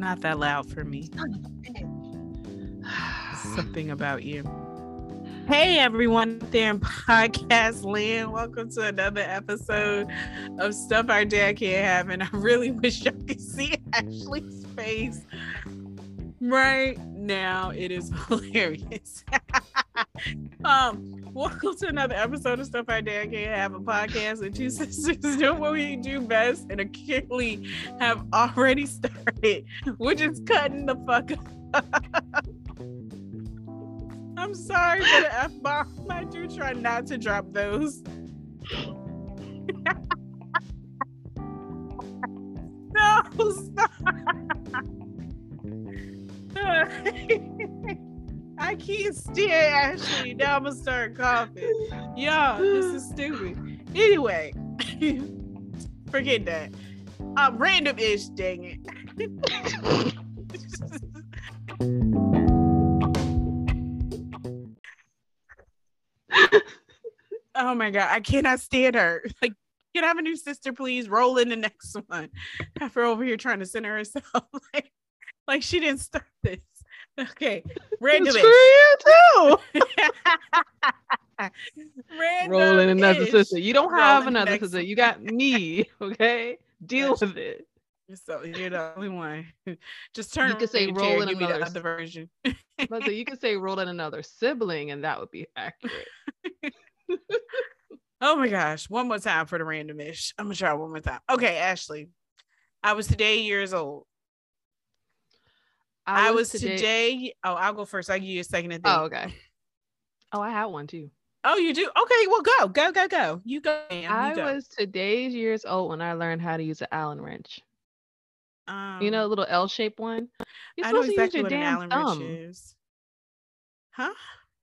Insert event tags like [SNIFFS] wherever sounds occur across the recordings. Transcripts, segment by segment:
not that loud for me. Oh, Something about you. Hey everyone there in podcast land. Welcome to another episode of Stuff Our Dad Can't Have. And I really [LAUGHS] wish y'all could see Ashley's face right now. It is [LAUGHS] hilarious. [LAUGHS] um, welcome to another episode of Stuff Our Dad Can't Have, a podcast with two [LAUGHS] sisters doing what we do best and acutely have already started, which is cutting the fuck up. I'm sorry for the F bomb. I do try not to drop those. no, stop. [LAUGHS] I can't stand Ashley. Now I'm gonna start coughing. Y'all, this is stupid. Anyway, [LAUGHS] forget that. Uh, random ish, dang it. [LAUGHS] oh my god, I cannot stand her. Like, can I have a new sister, please? Roll in the next one. Her over here trying to center herself. like, like she didn't start this. [LAUGHS] Okay, random. Screw you too. [LAUGHS] Rolling another sister. You don't have Rolling another next sister. You got [LAUGHS] me. Okay, deal with it. So you're the only one. Just turn. You could say around in roll in give the another other version. But so you could say roll in another sibling, and that would be accurate. Oh my gosh. One more time for the randomish. I'm gonna try one more time. Okay, Ashley. I was today years old. I, was today... Oh, I'll go first. I'll give you a second. Oh, okay. Oh, I had one too. Oh, you do? Okay, well go. Go, go, go. You go. ma'am. You I go. was today's years old when I learned how to use an Allen wrench. um, You know, a little L-shaped one. You're I know supposed to exactly use what your an Allen thumb. wrench is. Huh?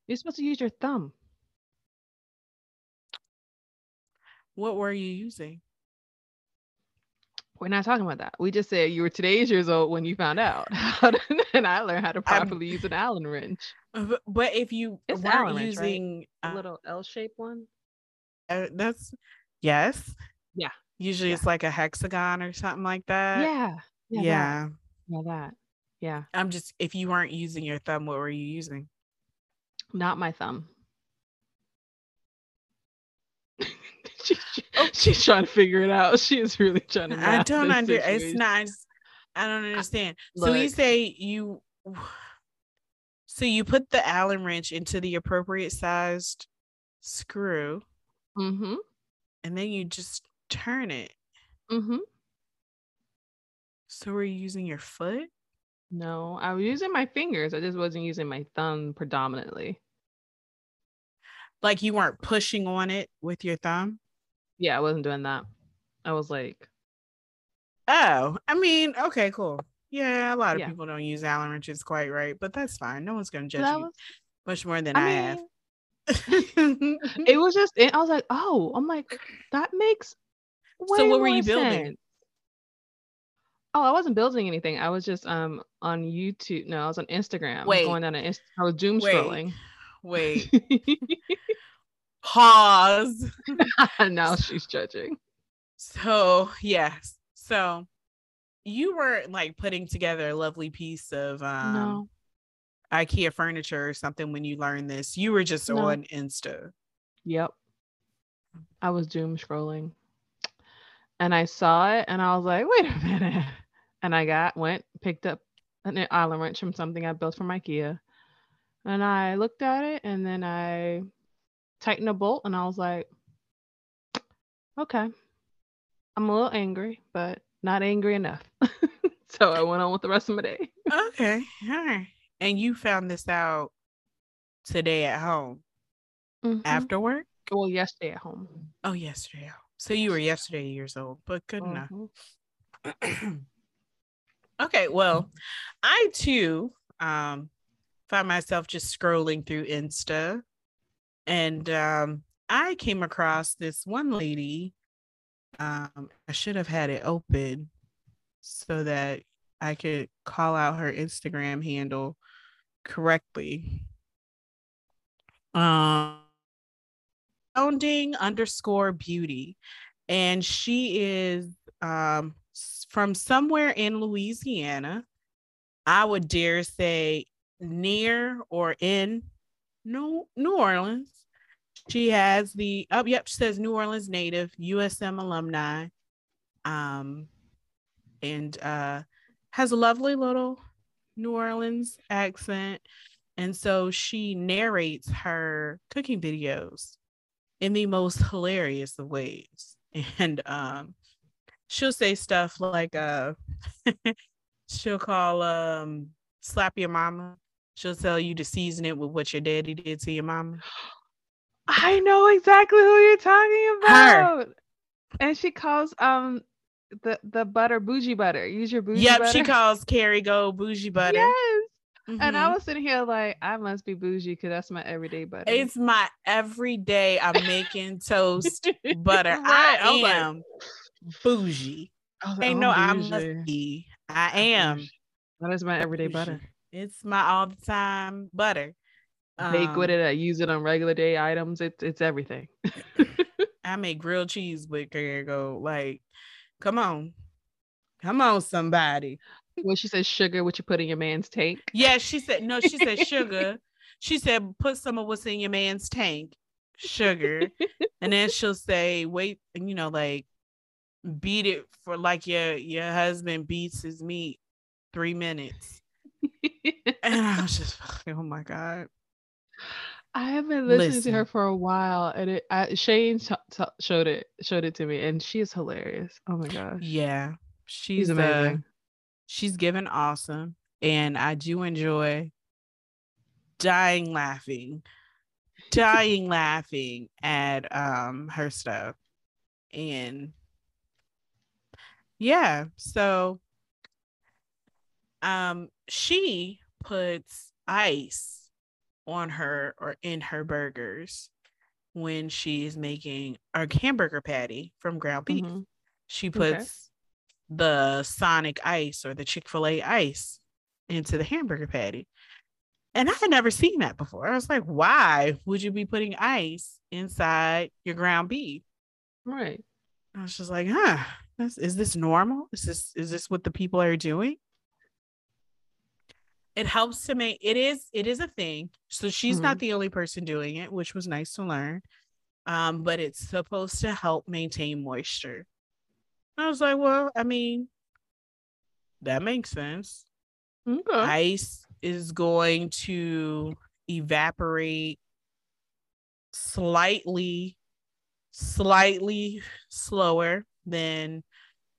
You're supposed to use your thumb. What were you using? We're not talking about that. We just said you were today's years old when you found out, [LAUGHS] to- and I learned how to properly use an Allen wrench. But, but if you It's weren't Allen wrench, right? using A uh, little L-shaped one. uh, that's yes. Yeah. Usually Yeah. it's like a hexagon or something like that. yeah. Yeah. Yeah. That. Yeah. That. Yeah. I'm just if you weren't using your thumb, what were you using? Not my thumb. She, she- she's trying to figure it out. She is really trying to. I don't understand. it's not I just- I don't understand. so you say you so you put the Allen wrench into the appropriate sized screw Mm-hmm. and then you just turn it. Mm-hmm. So were you using your foot? No, I was using my fingers. I just wasn't using my thumb predominantly. Like you weren't pushing on it with your thumb? Yeah, I wasn't doing that. I was like, Oh, I mean, okay, cool. Yeah, a lot of Yeah. people don't use Allen wrenches quite right, but that's fine. No one's gonna judge that you was. much more than I, I, have. it was [LAUGHS] just. It, I was like, oh, I'm like, that makes. So what were you building? sense. Oh, I wasn't building anything. I was just um on YouTube. No, I was on Instagram. I was Wait. going down an Inst- I was doom Wait. scrolling. Wait, [LAUGHS] pause. [LAUGHS] [LAUGHS] now she's judging. So yes, so you weren't like putting together a lovely piece of um no. IKEA furniture or something when you learned this. You were just No. on Insta. Yep. I was doom scrolling. And I saw it and I was like, wait a minute. And I got went, picked up an Allen wrench from something I built from IKEA. And I looked at it and then I tightened a bolt and I was like, okay. I'm a little angry, but not angry enough. [LAUGHS] so I went on with the rest of my day. Okay, [LAUGHS] all right. And you found this out today at home Mhm. after work? Well, yesterday at home. Oh, yesterday. So you were yesterday years old, but good enough. Mhm. [CLEARS THROAT] okay, well, I too um find myself just scrolling through Insta and um I came across this one lady. Um, I should have had it open so that I could call out her Instagram handle correctly. Um founding underscore beauty. And she is um from somewhere in Louisiana. I would dare say near or in New New Orleans. She has the up. Oh, yep, she says New Orleans native, USM alumni, um, and uh, has a lovely little New Orleans accent, and so she narrates her cooking videos in the most hilarious of ways, [LAUGHS] and um, she'll say stuff like uh, [LAUGHS] she'll call um, slap your mama. She'll tell you to season it with what your daddy did to your mama. I know exactly who you're talking about. Her. And she calls um the the butter bougie butter. Use your bougie yep, butter. she calls Carrie Go bougie [LAUGHS] butter. Yes. Mm-hmm. And I mm-hmm. was sitting here like, I must be bougie because that's my everyday butter. It's my everyday. I'm making [LAUGHS] toast butter. [LAUGHS] right. I, am like, bougie. I like, Ain't no, I must be. I am. That is my everyday bougie. butter. It's my all the time butter. Um, with it. I use it on regular day items. It's it's everything. [LAUGHS] I make grilled cheese with Go Like, come on, come on, somebody. When she says sugar, what you put in your man's tank. Yeah, she said no. She said sugar. [LAUGHS] she said put some of what's in your man's tank, sugar, and then she'll say wait, and you know, like beat it for like your your husband beats his meat three minutes. And I was just oh my god. I have been listening Listen. to her for a while, and it I, Shane t- t- showed it showed it to me, and she is hilarious. Oh my gosh, yeah, she's, she's amazing. Uh, she's given awesome, and I do enjoy dying laughing, dying laughing at um her stuff, and yeah, so um she puts ice on her or in her burgers when she's making a hamburger patty from ground beef. Mm-hmm. She puts okay. the Sonic ice or the Chick fil A ice into the hamburger patty. And I had never seen that before. I was like, why would you be putting ice inside your ground beef? Right. I was just like, huh, is this normal? Is this is this what the people are doing? It helps to make it is it is a thing. So she's mm-hmm. not the only person doing it which was nice to learn. Um but it's supposed to help maintain moisture. I was like well i mean that makes sense. Okay. ice is going to evaporate slightly slightly slower than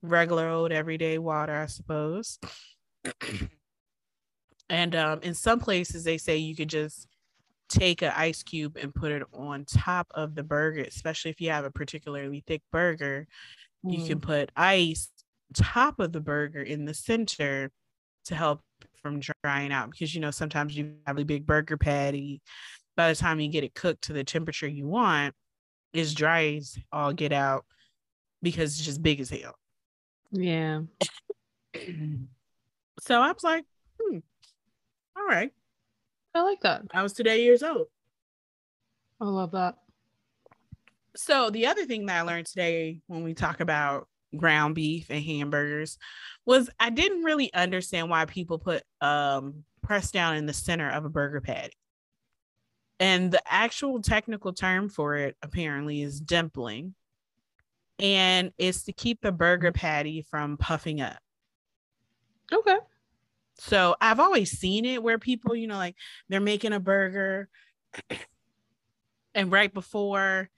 regular old everyday water i suppose [CLEARS THROAT] And um, in some places, they say you could just take an ice cube and put it on top of the burger, especially if you have a particularly thick burger. Mm. You can mm. put ice top of the burger in the center to help from drying out because you know sometimes you have a big burger patty by the time you get it cooked to the temperature you want it's dry as all get out because it's just big as hell yeah so i was like all right. I like that. I was today years old. I love that. So the other thing that I learned today when we talk about ground beef and hamburgers was I didn't really understand why people put um press down in the center of a burger patty. And the actual technical term for it apparently is dimpling. And it's to keep the burger patty from puffing up. Okay. So I've always seen it where people, you know, like they're making a burger [CLEARS THROAT] and right before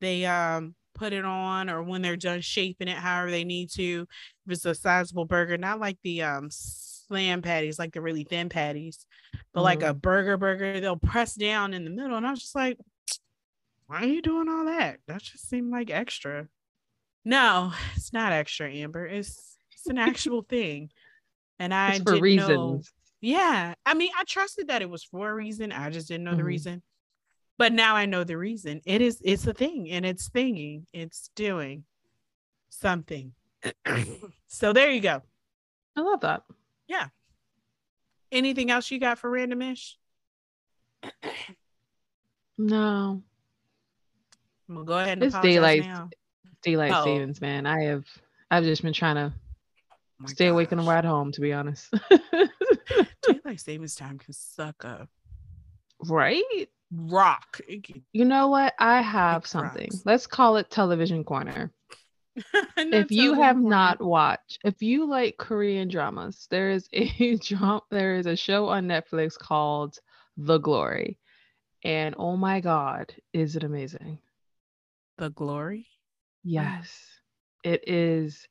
they um put it on or when they're done shaping it however they need to, if it's a sizable burger, not like the um slam patties, like the really thin patties, but mm-hmm. like a burger burger, they'll press down in the middle. And I was just like, [SNIFFS] why are you doing all that? That just seemed like extra. No, it's not extra, Amber. It's it's an [LAUGHS] actual thing and I it's for reasons. Know, yeah, I mean, I trusted that it was for a reason. I just didn't know mm-hmm. the reason. But now I know the reason. It is. It's a thing, and it's thinking. It's doing something. [COUGHS] so there you go. I love that. Yeah. Anything else you got for randomish? no. I'm gonna go ahead and it's daylight. Now. Daylight oh. savings, man. I have. I've just been trying to Oh Stay gosh. awake and ride home, to be honest. [LAUGHS] Daylight savings time can suck a right? rock. Can- You know what? I have It something. rocks. Let's call it television corner. [LAUGHS] If you have corny. not watched, if you like Korean dramas, there is a [LAUGHS] drum, there is a show on Netflix called The Glory, and oh my god, is it amazing? the glory. Yes, it is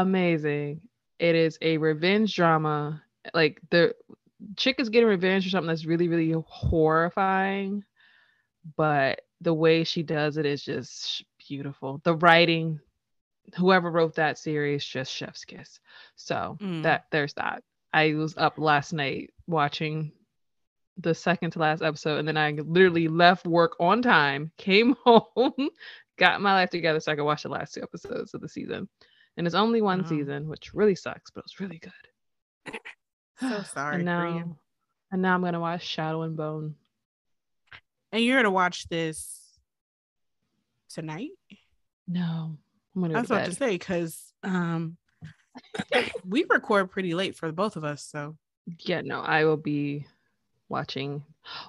amazing. It is a revenge drama. Like the chick is getting revenge for something that's really, really horrifying, but the way she does it is just beautiful. The writing, whoever wrote that series, just chef's kiss. So Mm. that there's that. I was up last night watching the second to last episode, and then I literally left work on time, [LAUGHS] came [LAUGHS] home, got my life together so I could watch the last two episodes of the season. And it's only one Wow. season, which really sucks, but it was really good. So [SIGHS] sorry and now, and now I'm gonna watch Shadow and Bone. And you're gonna watch this tonight? No, I'm gonna I was about to say because um [COUGHS] we record pretty late for both of us, so Yeah, no, I will be watching.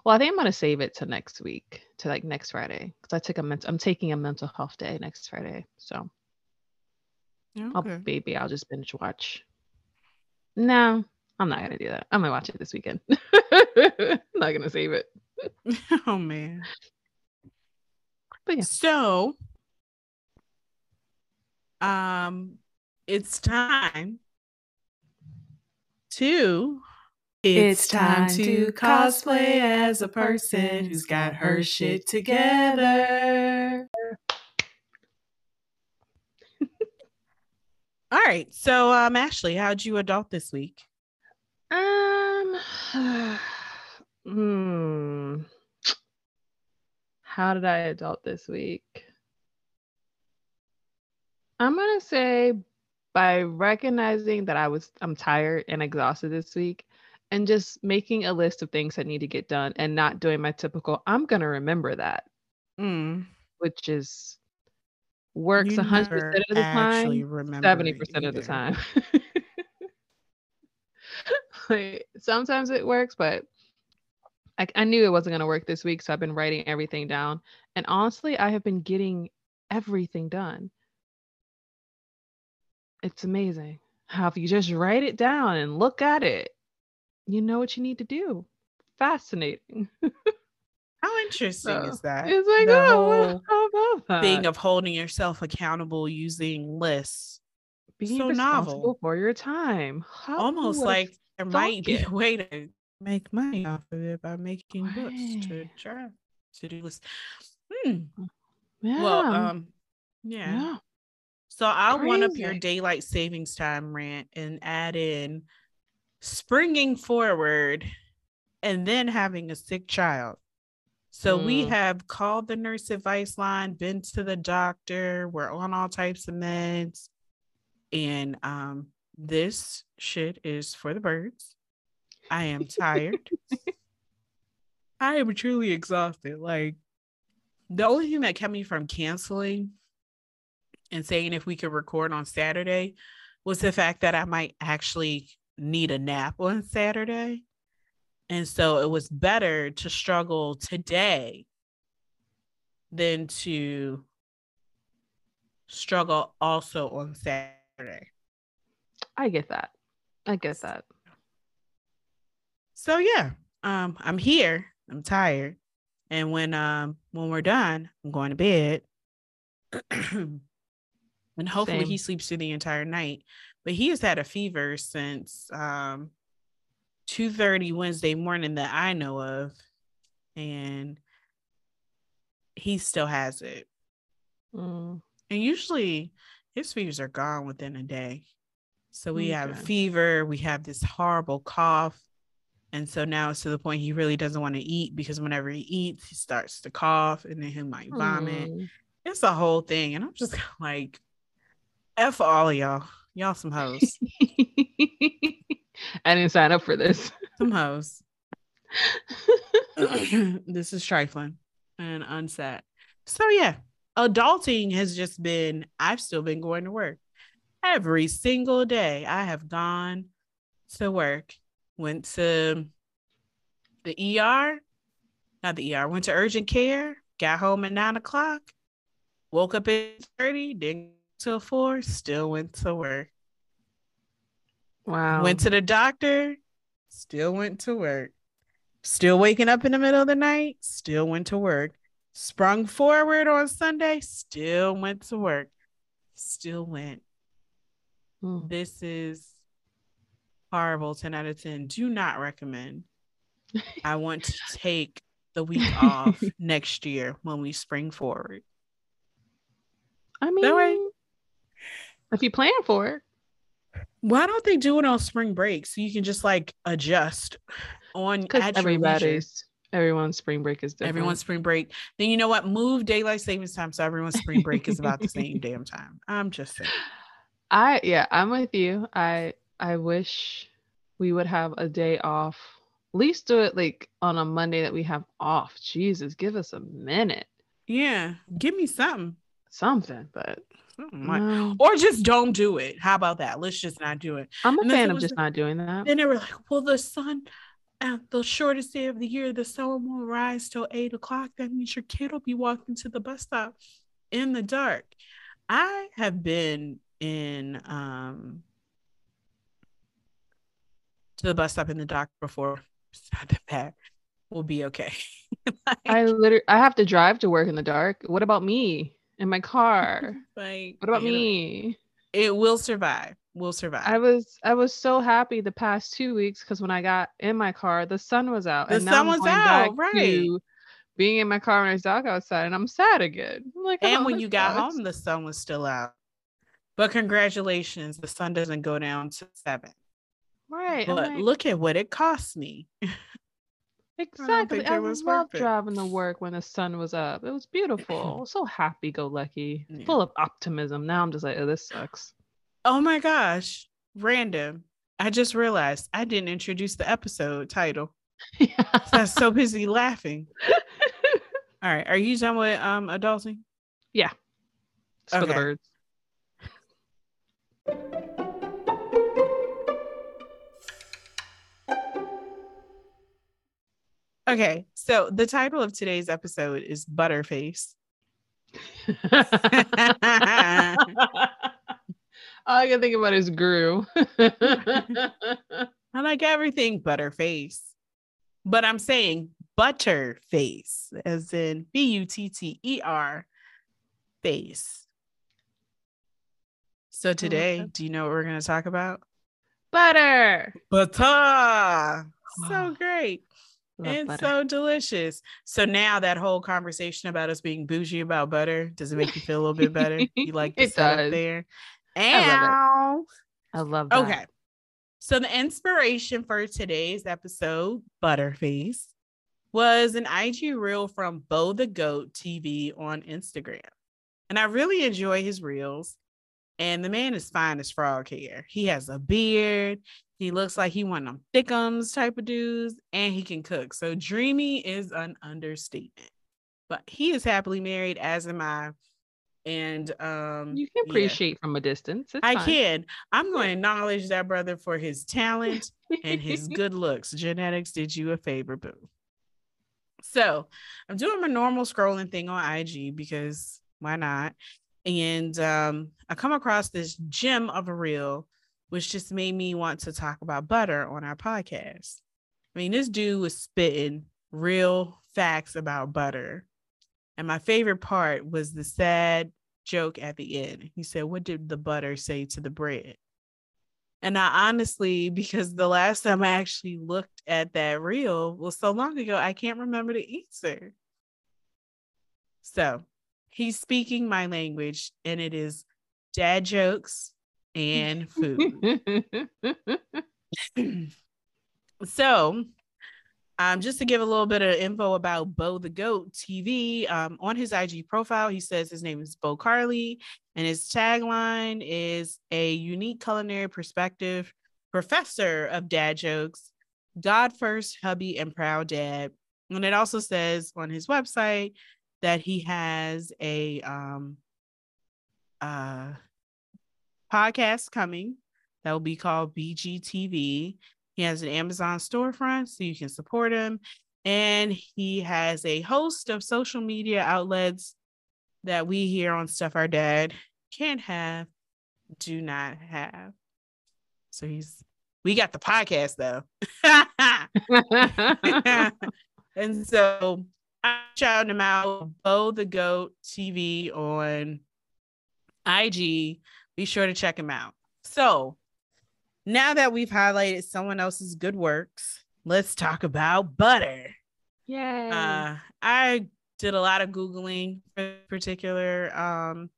Well, I think I'm gonna save it to next week, to like next Friday, because I took a mental. I'm taking a mental health day next Friday, so I'll, okay. maybe I'll just binge watch. No, I'm not gonna do that. I'm gonna watch it this weekend. I'm [LAUGHS] not gonna save it. [LAUGHS] oh man. But yeah. So um it's time to It's time to cosplay as a person who's got her shit together. All right. So um Ashley, how'd you adult this week? Um. [SIGHS] hmm. How did I adult this week? I'm gonna say by recognizing that I was I'm tired and exhausted this week and just making a list of things that need to get done and not doing my typical I'm gonna remember that, Mm, which is works you a 100% of the time. 70% of the time. [LAUGHS] like sometimes it works, but I, I knew it wasn't gonna work this week, so I've been writing everything down. And honestly, I have been getting everything done. It's amazing how if you just write it down and look at it, you know what you need to do. Fascinating. [LAUGHS] How interesting So, is that? It's like, The oh, well, whole how about that? thing of holding yourself accountable using lists. being so responsible novel. for your time. How, Almost like there might be a way to make money off of it by making books to Right. try to do lists. Hmm. Yeah. Well, um, yeah. yeah. So I'll one up your daylight savings time rant and add in springing forward and then having a sick child. So we Mm. have called the nurse advice line, been to the doctor, we're on all types of meds. And um this shit is for the birds. I am tired. [LAUGHS] I am truly exhausted. Like the only thing that kept me from canceling and saying if we could record on Saturday was the fact that I might actually need a nap on Saturday. And so it was better to struggle today than to struggle also on Saturday. I get that. I get that. So yeah, um I'm here. I'm tired. And when um when we're done, I'm going to bed. [CLEARS THROAT] and hopefully he sleeps through the entire night. But he has had a fever since um 2:30 Wednesday morning that I know of. And he still has it. Mm, And usually his fevers are gone within a day. So we have a fever, we have this horrible cough. And so now it's to the point he really doesn't want to eat because whenever he eats, he starts to cough and then he might vomit. mm. It's a whole thing. And I'm just [LAUGHS] like, F all of y'all. Y'all some hoes. [LAUGHS] I didn't sign up for this. some [LAUGHS] hoes. [LAUGHS] this is trifling and unsat. So yeah, adulting has just been I've still been going to work. Every single day I have gone to work went to the ER, not the ER, went to urgent care, got home at nine o'clock, woke up at 30, didn't till four, still went to work. Wow. Went to the doctor, still went to work. Still waking up in the middle of the night, still went to work. Sprung forward on Sunday, still went to work. Still went. Mm. This is horrible. 10 out of 10. Do not recommend. [LAUGHS] I want to take the week off [LAUGHS] next year when we spring forward. I mean, if you plan for it, Why don't they do it on spring break so you can just like adjust on because at your leisure? everybody's everyone's spring break is different. Everyone's spring break. Then you know what? Move daylight savings time so everyone's spring break is about the [LAUGHS] same damn time. I'm just saying. I yeah, I'm with you. I I wish we would have a day off. At least do it like on a Monday that we have off. Jesus, give us a minute. Yeah, give me something. Something, but Something. Or just don't do it. How about that? Let's just not do it. I'm a and fan of just the- not doing that. Then they were like, well, the sun, uh, the shortest day of the year, the sun won't rise till eight o'clock. That means your kid will be walking to the bus stop in the dark. I have been in um to the bus stop in the dark before. [LAUGHS] It's not that bad. We'll be okay. [LAUGHS] Like- I literally I have to drive to work in the dark. What about me in my car? [LAUGHS] like, What about you know, me? It will survive. We'll survive. I was I was so happy the past two weeks because when I got in my car, the sun was out. The and now sun was out, right. Being in my car when it's dark outside, and I'm sad again. I'm like, and "Oh, when you got sucks." home, the sun was still out. But congratulations, the sun doesn't go down to seven. right? But like, look at what it cost me. [LAUGHS] exactly. I, it was love driving to work when the sun was up. It was beautiful. I was [LAUGHS] so happy, go lucky, Yeah. full of optimism. Now I'm just like, oh, this sucks. Oh my gosh, random. I just realized I didn't introduce the episode title. [LAUGHS] Yeah. I was so busy laughing. [LAUGHS] All right, are you done with um adulting? It's for the Okay. birds. Okay, so the title of today's episode is Butterface. [LAUGHS] All I can think about is Gru. I like everything Butterface, but I'm saying Butterface, as in B U T T E R face. So oh, today, that. do you know what we're going to talk about? butter. Butter. [SIGHS] So Oh, great. Love and butter. so delicious. So now that whole conversation about us being bougie about butter, does it make you feel a little bit better? You [LAUGHS] like the It setup there? I Ow. I love that. Okay. So the inspiration for today's episode, Butterface, was an IG reel from Bo the Goat TV on Instagram. And I really enjoy his reels. And the man is fine as frog hair. He has a beard. He looks like he one of them thickums type of dudes, and he can cook. So dreamy is an understatement. But he is happily married, as am I. And um You can yeah. appreciate from a distance. It's I fine. can. I'm going to acknowledge that brother for his talent and his [LAUGHS] good looks. Genetics did you a favor, boo. So I'm doing my normal scrolling thing on IG because why not? And um, I come across this gem of a reel, which just made me want to talk about butter on our podcast. I mean, this dude was spitting real facts about butter. And my favorite part was the sad joke at the end. He said, What did the butter say to the bread? And I honestly, [LAUGHS] because the last time I actually looked at that reel was so long ago, I can't remember the answer. So he's speaking my language, and it is dad jokes and food. [LAUGHS] so um, just to give a little bit of info about Bo the Goat TV, um, on his IG profile, he says his name is Bo Carly, and his tagline is a unique culinary perspective, professor of dad jokes, God first, hubby, and proud dad. And it also says on his website that he has a um, uh, podcast coming that will be called BGTV He has an Amazon storefront, so you can support him. And he has a host of social media outlets that we here on Stuff Our Dad can't have, do not have. So he's we got the podcast though. [LAUGHS] and so I'm shouting him out, Bo the Goat TV on IG. Be sure to check him out. So now that we've highlighted someone else's good works, let's talk about butter. Yay. Uh, I did a lot of Googling for this particular um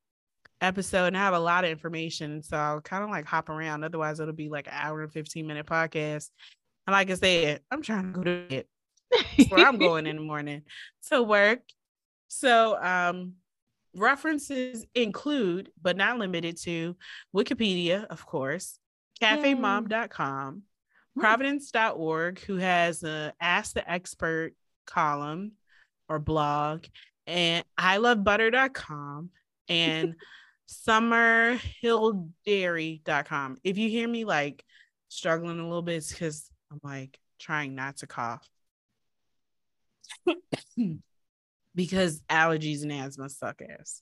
episode and I have a lot of information. So I'll kind of like hop around. Otherwise, it'll be like an hour and 15 minute podcast. And like I said, I'm trying to go to. That's where I'm [LAUGHS] going in the morning to work. So um references include, but not limited to Wikipedia, of course, cafemom.com, providence.org, who has a Ask the Expert column or blog, and I love butter.com and [LAUGHS] summerhilldairy.com. If you hear me like struggling a little bit, it's because I'm like trying not to cough. [LAUGHS] because allergies and asthma suck ass.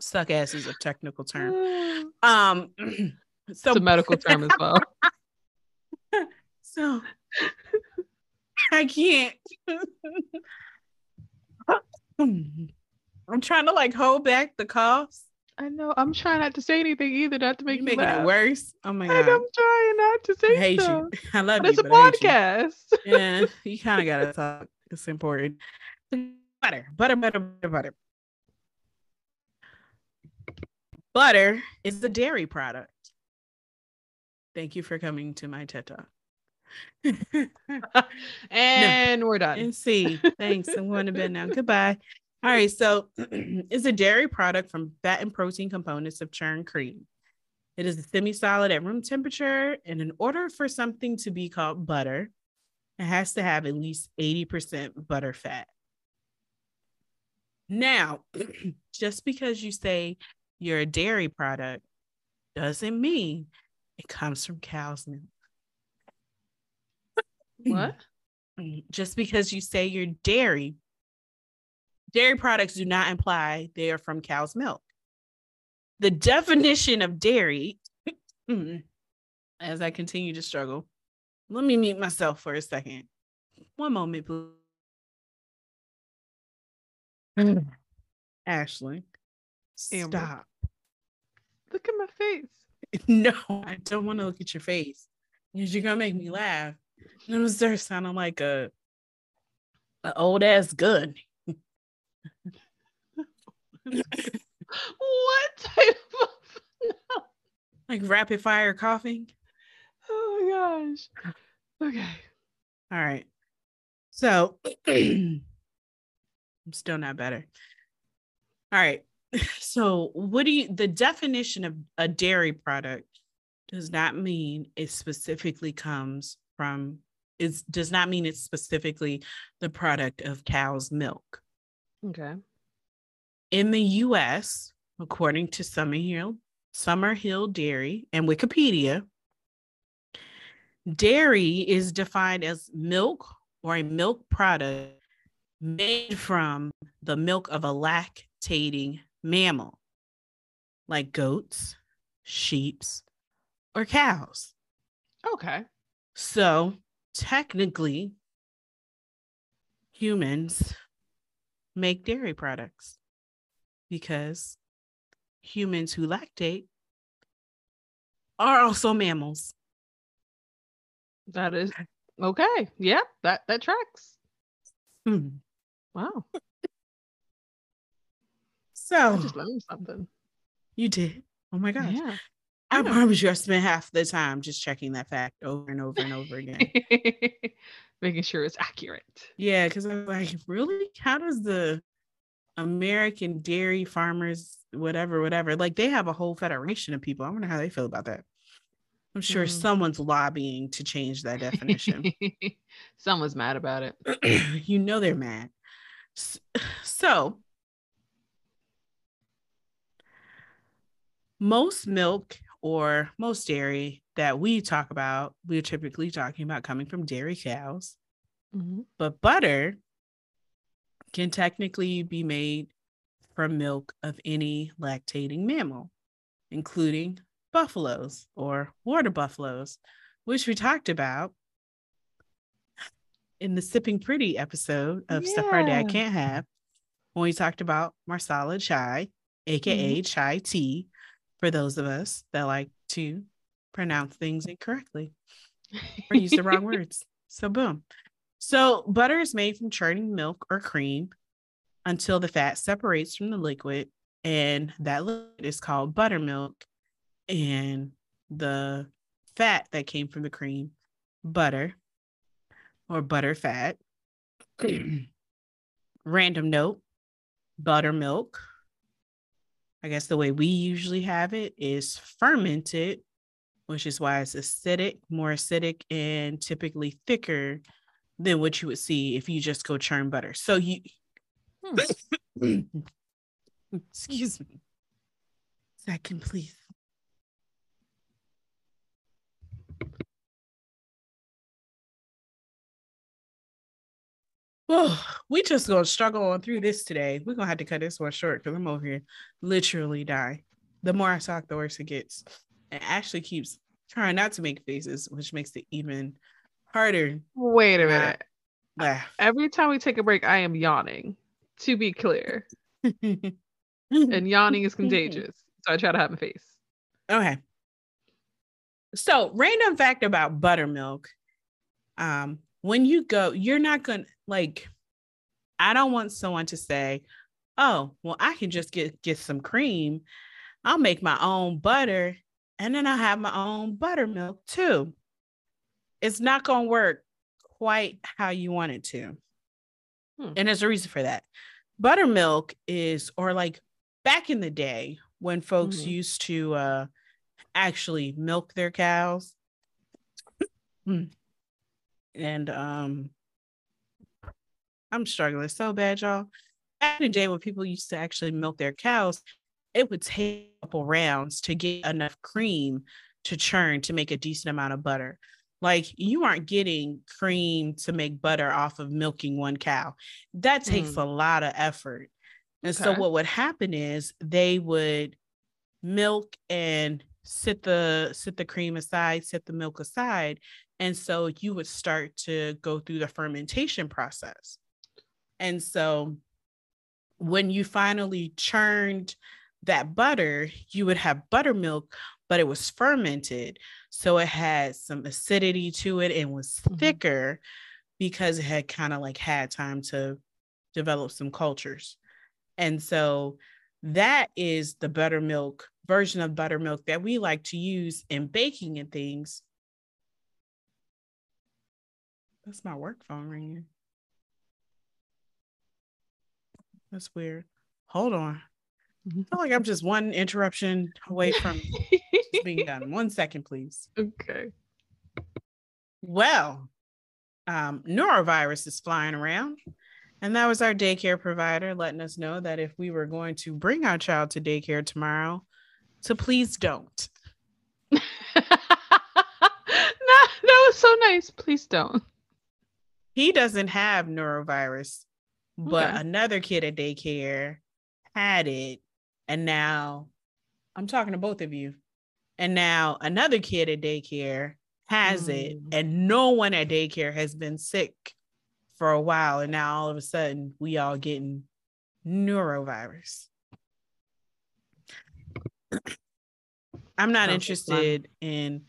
suck ass is a technical term. [SIGHS] Um so [CLEARS THROAT] it's a medical term as well. [LAUGHS] so [LAUGHS] I can't. [LAUGHS] I'm trying to like hold back the coughs. I know. I'm trying not to say anything either, not to make You you making laugh. it worse. Oh my And god. I'm trying not to I say hate stuff. you. [LAUGHS] I love But you. it's a I you. podcast. [LAUGHS] Yeah, you kind of gotta talk. It's important. Butter, butter, butter, butter, butter. Butter is a dairy product. Thank you for coming to my TED Talk. [LAUGHS] and we're done. and see. Thanks. I'm going to bed now. Goodbye. All right. So [CLEARS THROAT] it's a dairy product from fat and protein components of churned cream. It is a semi-solid at room temperature. And in order for something to be called butter, it has to have at least 80% butter fat. Now, [CLEARS THROAT] just because you say you're a dairy product doesn't mean it comes from cow's milk. What? [CLEARS THROAT] Just because you say you're dairy, dairy products do not imply they are from cow's milk. The definition of dairy, [CLEARS THROAT] as I continue to struggle, let me mute myself for a second. One moment, please. [SIGHS] Ashley, Amber. stop. Look at my face. [LAUGHS] No, I don't want to look at your face because you're gonna make me laugh. And I'm gonna start sounding like a, a old ass gun. What type of [LAUGHS] like rapid fire coughing. Oh my gosh. Okay. All right. So [CLEARS THROAT] I'm still not better. All right. [LAUGHS] So what do you the definition of a dairy product does not mean it specifically comes from is does not mean it's specifically the product of cow's milk. Okay. In the US, according to Summerhill, Summerhill Dairy and Wikipedia, dairy is defined as milk or a milk product made from the milk of a lactating mammal, like goats, sheeps, or cows. Okay. So technically, humans make dairy products because humans who lactate are also mammals. That is [LAUGHS] okay. Yeah, that that tracks. Hmm. Wow. I So just learned something. you did. Oh my gosh. Yeah. I I promise you, I spent half the time just checking that fact over and over and over again. [LAUGHS] Making sure it's accurate. yeah, because I'm like, really? How does the American dairy farmers, whatever, whatever, like they have a whole federation of people. I wonder how they feel about that. I'm sure Mm. someone's lobbying to change that definition. [LAUGHS] Someone's mad about it. [CLEARS THROAT] you know they're mad. [SIGHS] So, most milk or most dairy that we talk about, we're typically talking about coming from dairy cows. Mhm. But butter can technically be made from milk of any lactating mammal, including buffaloes or water buffaloes, which we talked about in the Sipping Pretty episode of Stuff Our Dad Can't Have, when we talked about Marsala chai, aka chai tea, for those of us that like to pronounce things incorrectly [LAUGHS] or use the wrong words. So boom. So butter is made from churning milk or cream until the fat separates from the liquid, and that liquid is called buttermilk, and the fat that came from the cream, butter or butter fat. [CLEARS THROAT] Random note, buttermilk. I guess the way we usually have it is fermented, which is why it's acidic, more acidic, and typically thicker than what you would see if you just go churn butter. So you, Hmm. [LAUGHS] excuse me, second, please. Well, we just gonna struggle on through this today. We're gonna have to cut this one short because I'm over here literally die. The more I talk, the worse it gets. And Ashley keeps trying not to make faces, which makes it even harder. Wait a minute. Laugh. Every time we take a break, I am yawning. To be clear, [LAUGHS] and yawning is contagious. So I try to have a face. Okay. So, random fact about buttermilk. Um, when you go, you're not gonna like, I don't want someone to say, Oh, well, I can just get get some cream. I'll make my own butter and then I'll have my own buttermilk too. It's not gonna work quite how you want it to. Hmm. And there's a reason for that. Buttermilk is, or like back in the day when folks Mhm. used to uh actually milk their cows. Hmm. and um I'm struggling so bad, y'all. Back in the day when people used to actually milk their cows, it would take a couple rounds to get enough cream to churn to make a decent amount of butter. Like you aren't getting cream to make butter off of milking one cow. That takes mm. a lot of effort. And so what would happen is they would milk and sit the sit the cream aside, set the milk aside, and so you would start to go through the fermentation process. And so when you finally churned that butter, you would have buttermilk, but it was fermented. So it had some acidity to it and was Mhm. thicker because it had kind of like had time to develop some cultures. And so that is the buttermilk version of buttermilk that we like to use in baking and things. That's my work phone ringing. That's weird. Hold on. I feel like I'm just one interruption away from being done. One second, please. [LAUGHS] okay. Well, um, norovirus is flying around. And that was our daycare provider letting us know that if we were going to bring our child to daycare tomorrow, to please don't. [LAUGHS] no, that was so nice. Please don't. He doesn't have norovirus, but Okay. another kid at daycare had it. And now I'm talking to both of you. And now another kid at daycare has it. Mm. And no one at daycare has been sick for a while. And now all of a sudden we all getting norovirus. [CLEARS THROAT] I'm not Sounds like fun. interested in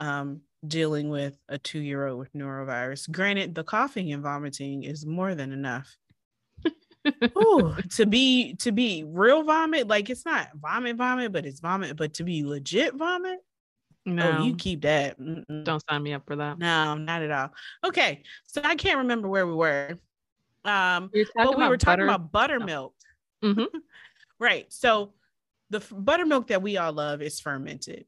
um, dealing with a two year old with norovirus. Granted, the coughing and vomiting is more than enough. Ooh, [LAUGHS] to be to be real vomit, like it's not vomit vomit, but it's vomit. But to be legit vomit, No, oh, you keep that. Mm-mm. don't sign me up for that. No, not at all. Okay, so I can't remember where we were. Um, We but we were talking butter. about buttermilk, Mhm. [LAUGHS] right? So the f- buttermilk that we all love is fermented,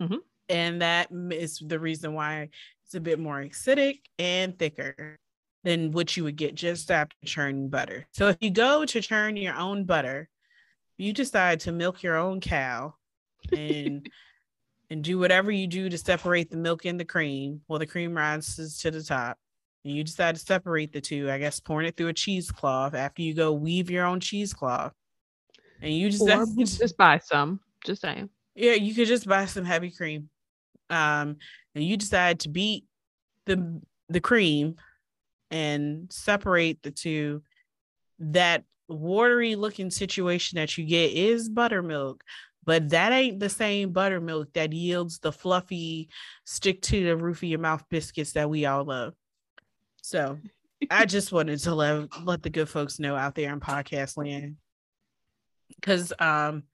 Mhm. and that is the reason why it's a bit more acidic and thicker than what you would get just after churning butter. So if you go to churn your own butter, you decide to milk your own cow and [LAUGHS] and do whatever you do to separate the milk and the cream. Well, the cream rises to the top. And you decide to separate the two, I guess pouring it through a cheesecloth after you go weave your own cheesecloth. And you just Or [LAUGHS] just buy some. Just saying. yeah, you could just buy some heavy cream. Um, and you decide to beat the the cream and separate the two. That watery looking situation that you get is buttermilk, but that ain't the same buttermilk that yields the fluffy stick to the roof of your mouth biscuits that we all love. So I just [LAUGHS] wanted to let let the good folks know out there in podcast land. Cause um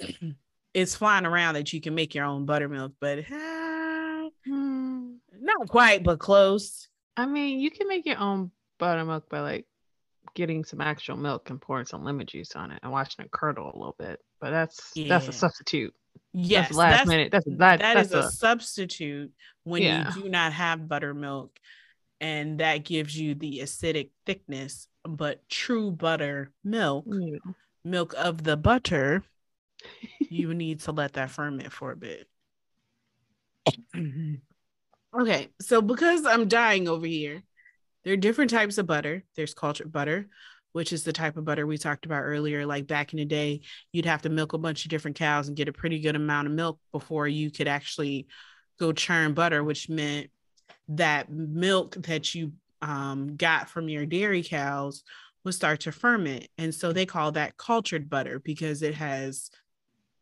[CLEARS THROAT] it's flying around that you can make your own buttermilk, but Hmm. [SIGHS] not quite, but close. I mean, you can make your own buttermilk by like getting some actual milk and pouring some lemon juice on it and watching it curdle a little bit. But that's that's a substitute. Yes, that's last minute. That's that, that that's is a, a, substitute when Yeah. you do not have buttermilk, and that gives you the acidic thickness. But true butter milk, know. milk of the butter, [LAUGHS] you need to let that ferment for a bit. [CLEARS THROAT] okay, so because I'm dying over here, there are different types of butter. There's cultured butter, which is the type of butter we talked about earlier. Like back in the day, you'd have to milk a bunch of different cows and get a pretty good amount of milk before you could actually go churn butter, which meant that milk that you um, got from your dairy cows would start to ferment. And so they call that cultured butter because it has,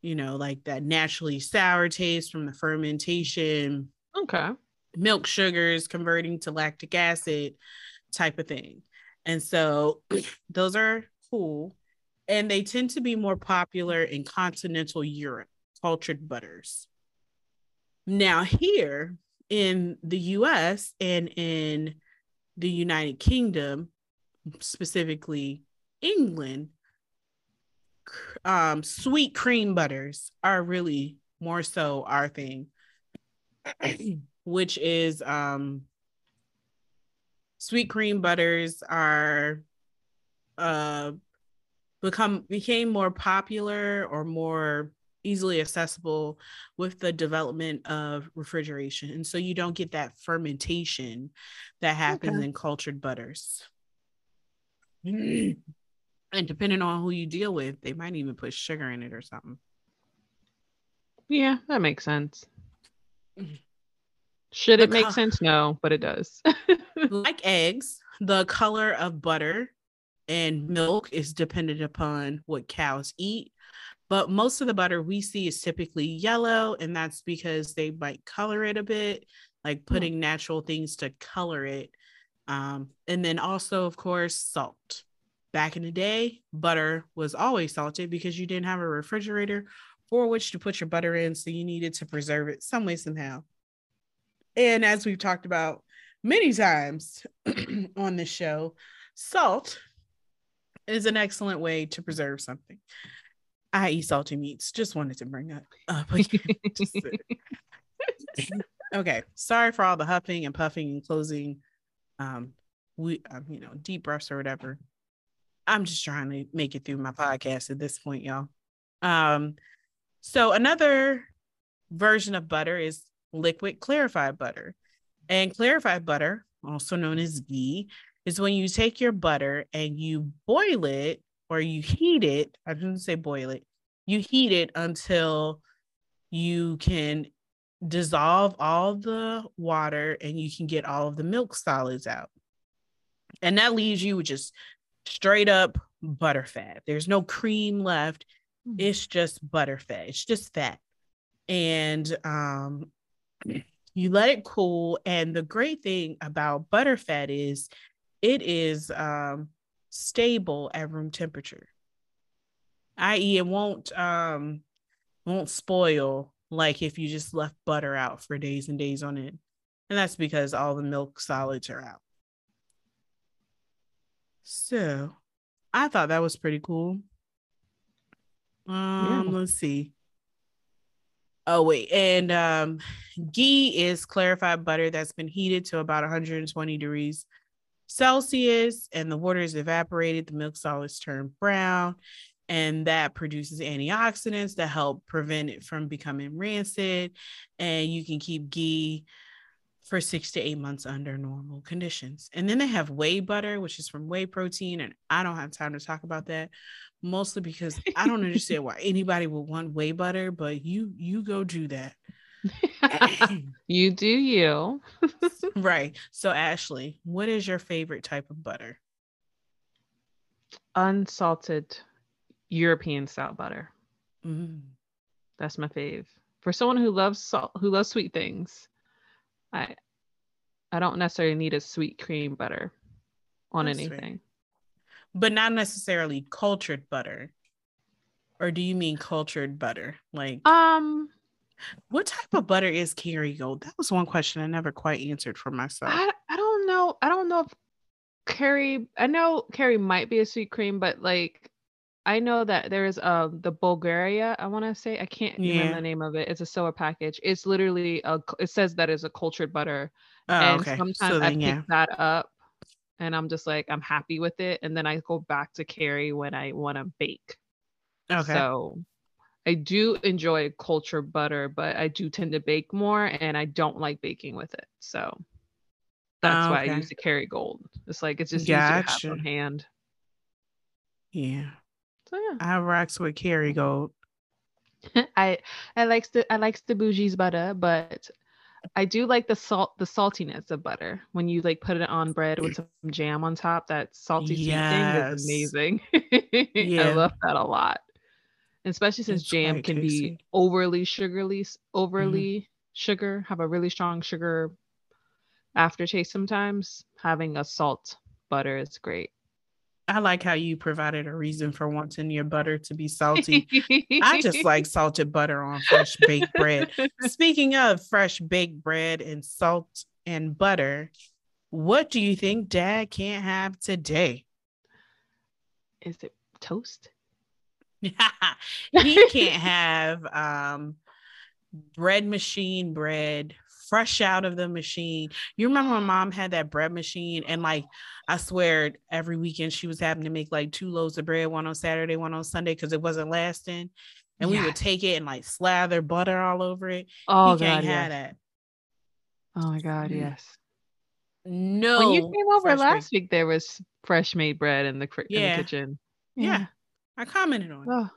you know, like that naturally sour taste from the fermentation, Okay. Milk sugars converting to lactic acid type of thing. And so [CLEARS THROAT] those are cool. And they tend to be more popular in continental Europe, cultured butters. Now, here in the US and in the United Kingdom, specifically England, um, sweet cream butters are really more so our thing, [CLEARS THROAT] which is um, sweet cream butters are uh, become became more popular or more easily accessible with the development of refrigeration and so you don't get that fermentation that happens Okay. in cultured butters and depending on who you deal with they might even put sugar in it or something Yeah, that makes sense. Should it make co- sense? No, but it does. [LAUGHS] like eggs the color of butter and milk is dependent upon what cows eat but most of the butter we see is typically yellow and that's because they might color it a bit like putting natural things to color it um, and then also of course salt back in the day butter was always salted because you didn't have a refrigerator for which to put your butter in so you needed to preserve it some way somehow and as we've talked about many times [CLEARS THROAT] on this show, salt is an excellent way to preserve something. I eat salty meats. Just wanted to bring that up. [LAUGHS] [LAUGHS] Okay, sorry for all the huffing and puffing and closing. Um, we, um, you know, deep breaths or whatever. I'm just trying to make it through my podcast at this point, y'all. Um, so another version of butter is liquid clarified butter. And clarified butter, also known as ghee, is when you take your butter and you boil it or you heat it. I didn't say boil it. You heat it until you can dissolve all the water and you can get all of the milk solids out. And that leaves you with just straight up butter fat. There's no cream left. Hmm. It's just butter fat. It's just fat. And um you let it cool and the great thing about butterfat is it is um stable at room temperature. I.e it won't um won't spoil like if you just left butter out for days and days on end. And that's because all the milk solids are out. So i thought that was pretty cool. Um let's see Oh wait, and um ghee is clarified butter that's been heated to about 120 degrees Celsius and the water is evaporated, the milk solids turn brown, and that produces antioxidants that help prevent it from becoming rancid. And you can keep ghee for six to eight months under normal conditions. And then they have whey butter, which is from whey protein. And I don't have time to talk about that mostly because [LAUGHS] I don't understand why anybody would want whey butter, but you you go do that. [LAUGHS] you do you. [LAUGHS] right. So Ashley, what is your favorite type of butter? Unsalted European style butter. Mm. That's my fave. For someone who loves salt, who loves sweet things, I I don't necessarily need a sweet cream butter on That's anything. But not necessarily cultured butter. Or do you mean cultured butter? Like um what type of butter is Kerrygold? That was one question I never quite answered for myself. I, I don't know. I don't know if Kerry I know Kerry might be a sweet cream, but like I know that there's uh the Bulgaria. I want to say I can't yeah. remember the name of it. It's a soa package. It's literally a. It says that is a cultured butter, oh, and okay. sometimes so then, I pick yeah. that up, and I'm just like I'm happy with it, and then I go back to Kerry when I want to bake. Okay. So I do enjoy culture butter, but I do tend to bake more, and I don't like baking with it. So that's oh, okay. why I use the Kerrygold. It's like it's just gotcha. easier to have on hand. Yeah. So yeah. I rocks with Kerrygold. [LAUGHS] I I likes the I likes the bougie's butter, but I do like the salt the saltiness of butter when you like put it on bread with some jam on top. That salty yes. thing is amazing. [LAUGHS] yeah. I love that a lot. especially since it's jam can tasty. be overly sugarly overly mm-hmm. sugar, have a really strong sugar aftertaste sometimes. Having a salt butter is great. I like how you provided a reason for wanting your butter to be salty. I just like [LAUGHS] salted butter on fresh baked bread. Speaking of fresh baked bread and salt and butter, what do you think dad can't have today? Is it toast? [LAUGHS] he can't have um, bread machine bread fresh out of the machine. You remember when mom had that bread machine and like I swear every weekend she was having to make like two loaves of bread, one on Saturday, one on Sunday because it wasn't lasting. And yes. we would take it and like slather butter all over it. Oh, he can't God, have that. Oh my God, mm. yes. No. When you came over last week, there was fresh made bread in the, yeah. in the kitchen. Yeah. yeah. I commented on oh. it.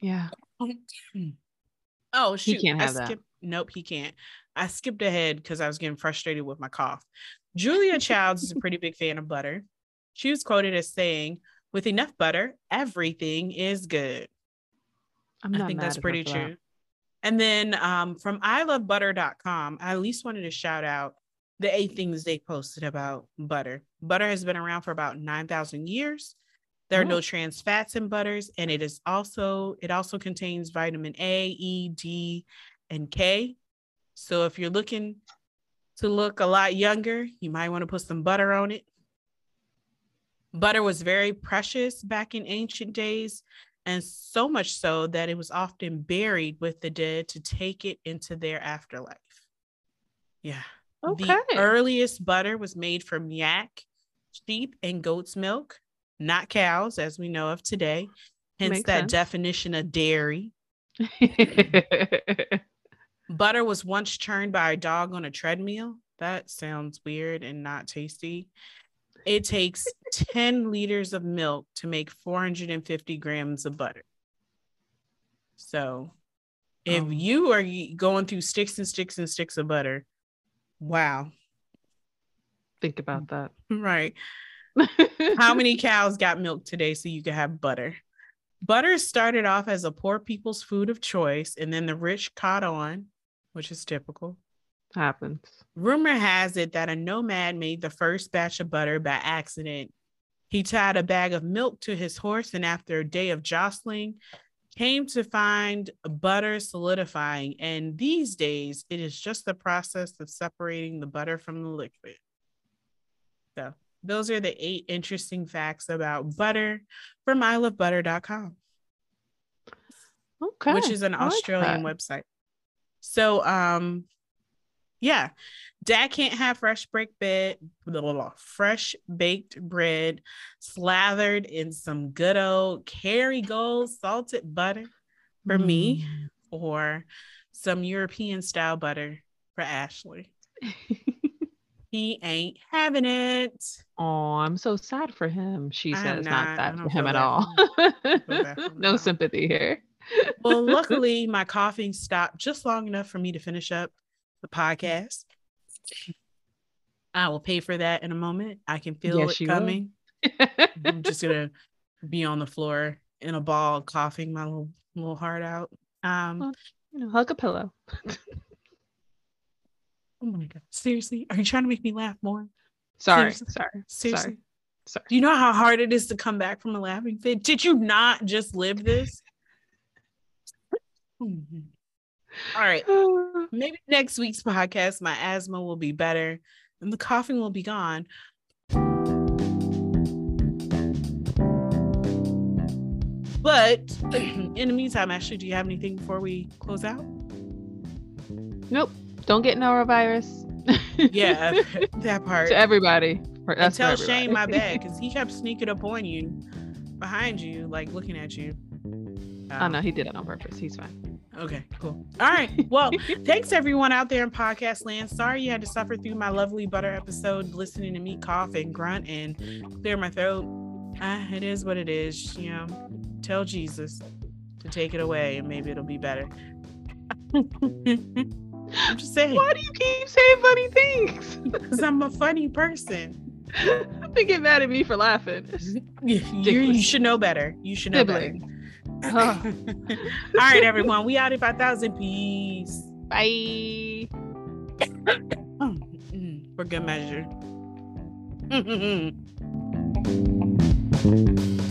Yeah. Oh, shoot. He can't have I that. Nope, he can't. I skipped ahead because I was getting frustrated with my cough. Julia [LAUGHS] Childs is a pretty big fan of butter. She was quoted as saying, with enough butter, everything is good. i think that's pretty true. That. And then um, from ilovebutter.com, I at least wanted to shout out the eight things they posted about butter. Butter has been around for about 9,000 years. There are no trans fats in butters, and it is also it also contains vitamin A, E, D, and K. So if you're looking to look a lot younger, you might want to put some butter on it. Butter was very precious back in ancient days, and so much so that it was often buried with the dead to take it into their afterlife. Yeah. Okay. The earliest butter was made from yak, sheep, and goat's milk, not cows, as we know of today. Hence Makes that sense. definition of dairy. [LAUGHS] Butter was once churned by a dog on a treadmill. That sounds weird and not tasty. It takes 10 liters of milk to make 450 grams of butter. So if oh. you are going through sticks and sticks and sticks of butter, wow. Think about that. [LAUGHS] Right. [LAUGHS] How many cows got milk today so you could have butter? Butter started off as a poor people's food of choice, and then the rich caught on which is typical. Happens. Rumor has it that a nomad made the first batch of butter by accident. He tied a bag of milk to his horse, and after a day of jostling, came to find butter solidifying. And these days, it is just the process of separating the butter from the liquid. So, those are the eight interesting facts about butter from ilovebutter.com. Okay. Which is an Australian like website. So um yeah. Dad can't have fresh baked bread, blah, blah, blah, fresh baked bread slathered in some good old Kerrygold salted butter for me, Mm. or some European style butter for Ashley. [LAUGHS] He ain't having it. Oh, I'm so sad for him. She says not. not I for him at all. feel bad for him at no sympathy here. Well, [LAUGHS] luckily, my coughing stopped just long enough for me to finish up the podcast. I will pay for that in a moment. I can feel Yes, it coming. I'm just gonna be on the floor in a ball, coughing my little little heart out. Um, Well, you know, hug a pillow. oh my god, seriously, are you trying to make me laugh more? Sorry, Seriously? sorry, Seriously, sorry, sorry. do you know how hard it is to come back from a laughing fit? Did you not just live this? [LAUGHS] All right. [SIGHS] maybe next week's podcast, my asthma will be better and the coughing will be gone. But [CLEARS THROAT] in the meantime, Ashley, do you have anything before we close out? nope. Don't get norovirus. Yeah, [LAUGHS] that part. to everybody. And that's for tell Shane my bad [LAUGHS] because he kept sneaking up on you, behind you, like looking at you. Oh um, no, he did it on purpose. He's fine. Okay, cool. All right. Well, [LAUGHS] thanks everyone out there in podcast land. Sorry you had to suffer through my lovely butter episode, listening to me cough and grunt and clear my throat. Ah, it is what it is. You know, tell Jesus to take it away and maybe it'll be better. [LAUGHS] I'm just saying, Why do you keep saying funny things? [LAUGHS] because I'm a funny person. they get mad at me for laughing. You, you, you should know better. You should know better. [LAUGHS] All right, everyone. We out of 5,000. Peace. Bye. Mm-hmm. For good measure. [LAUGHS]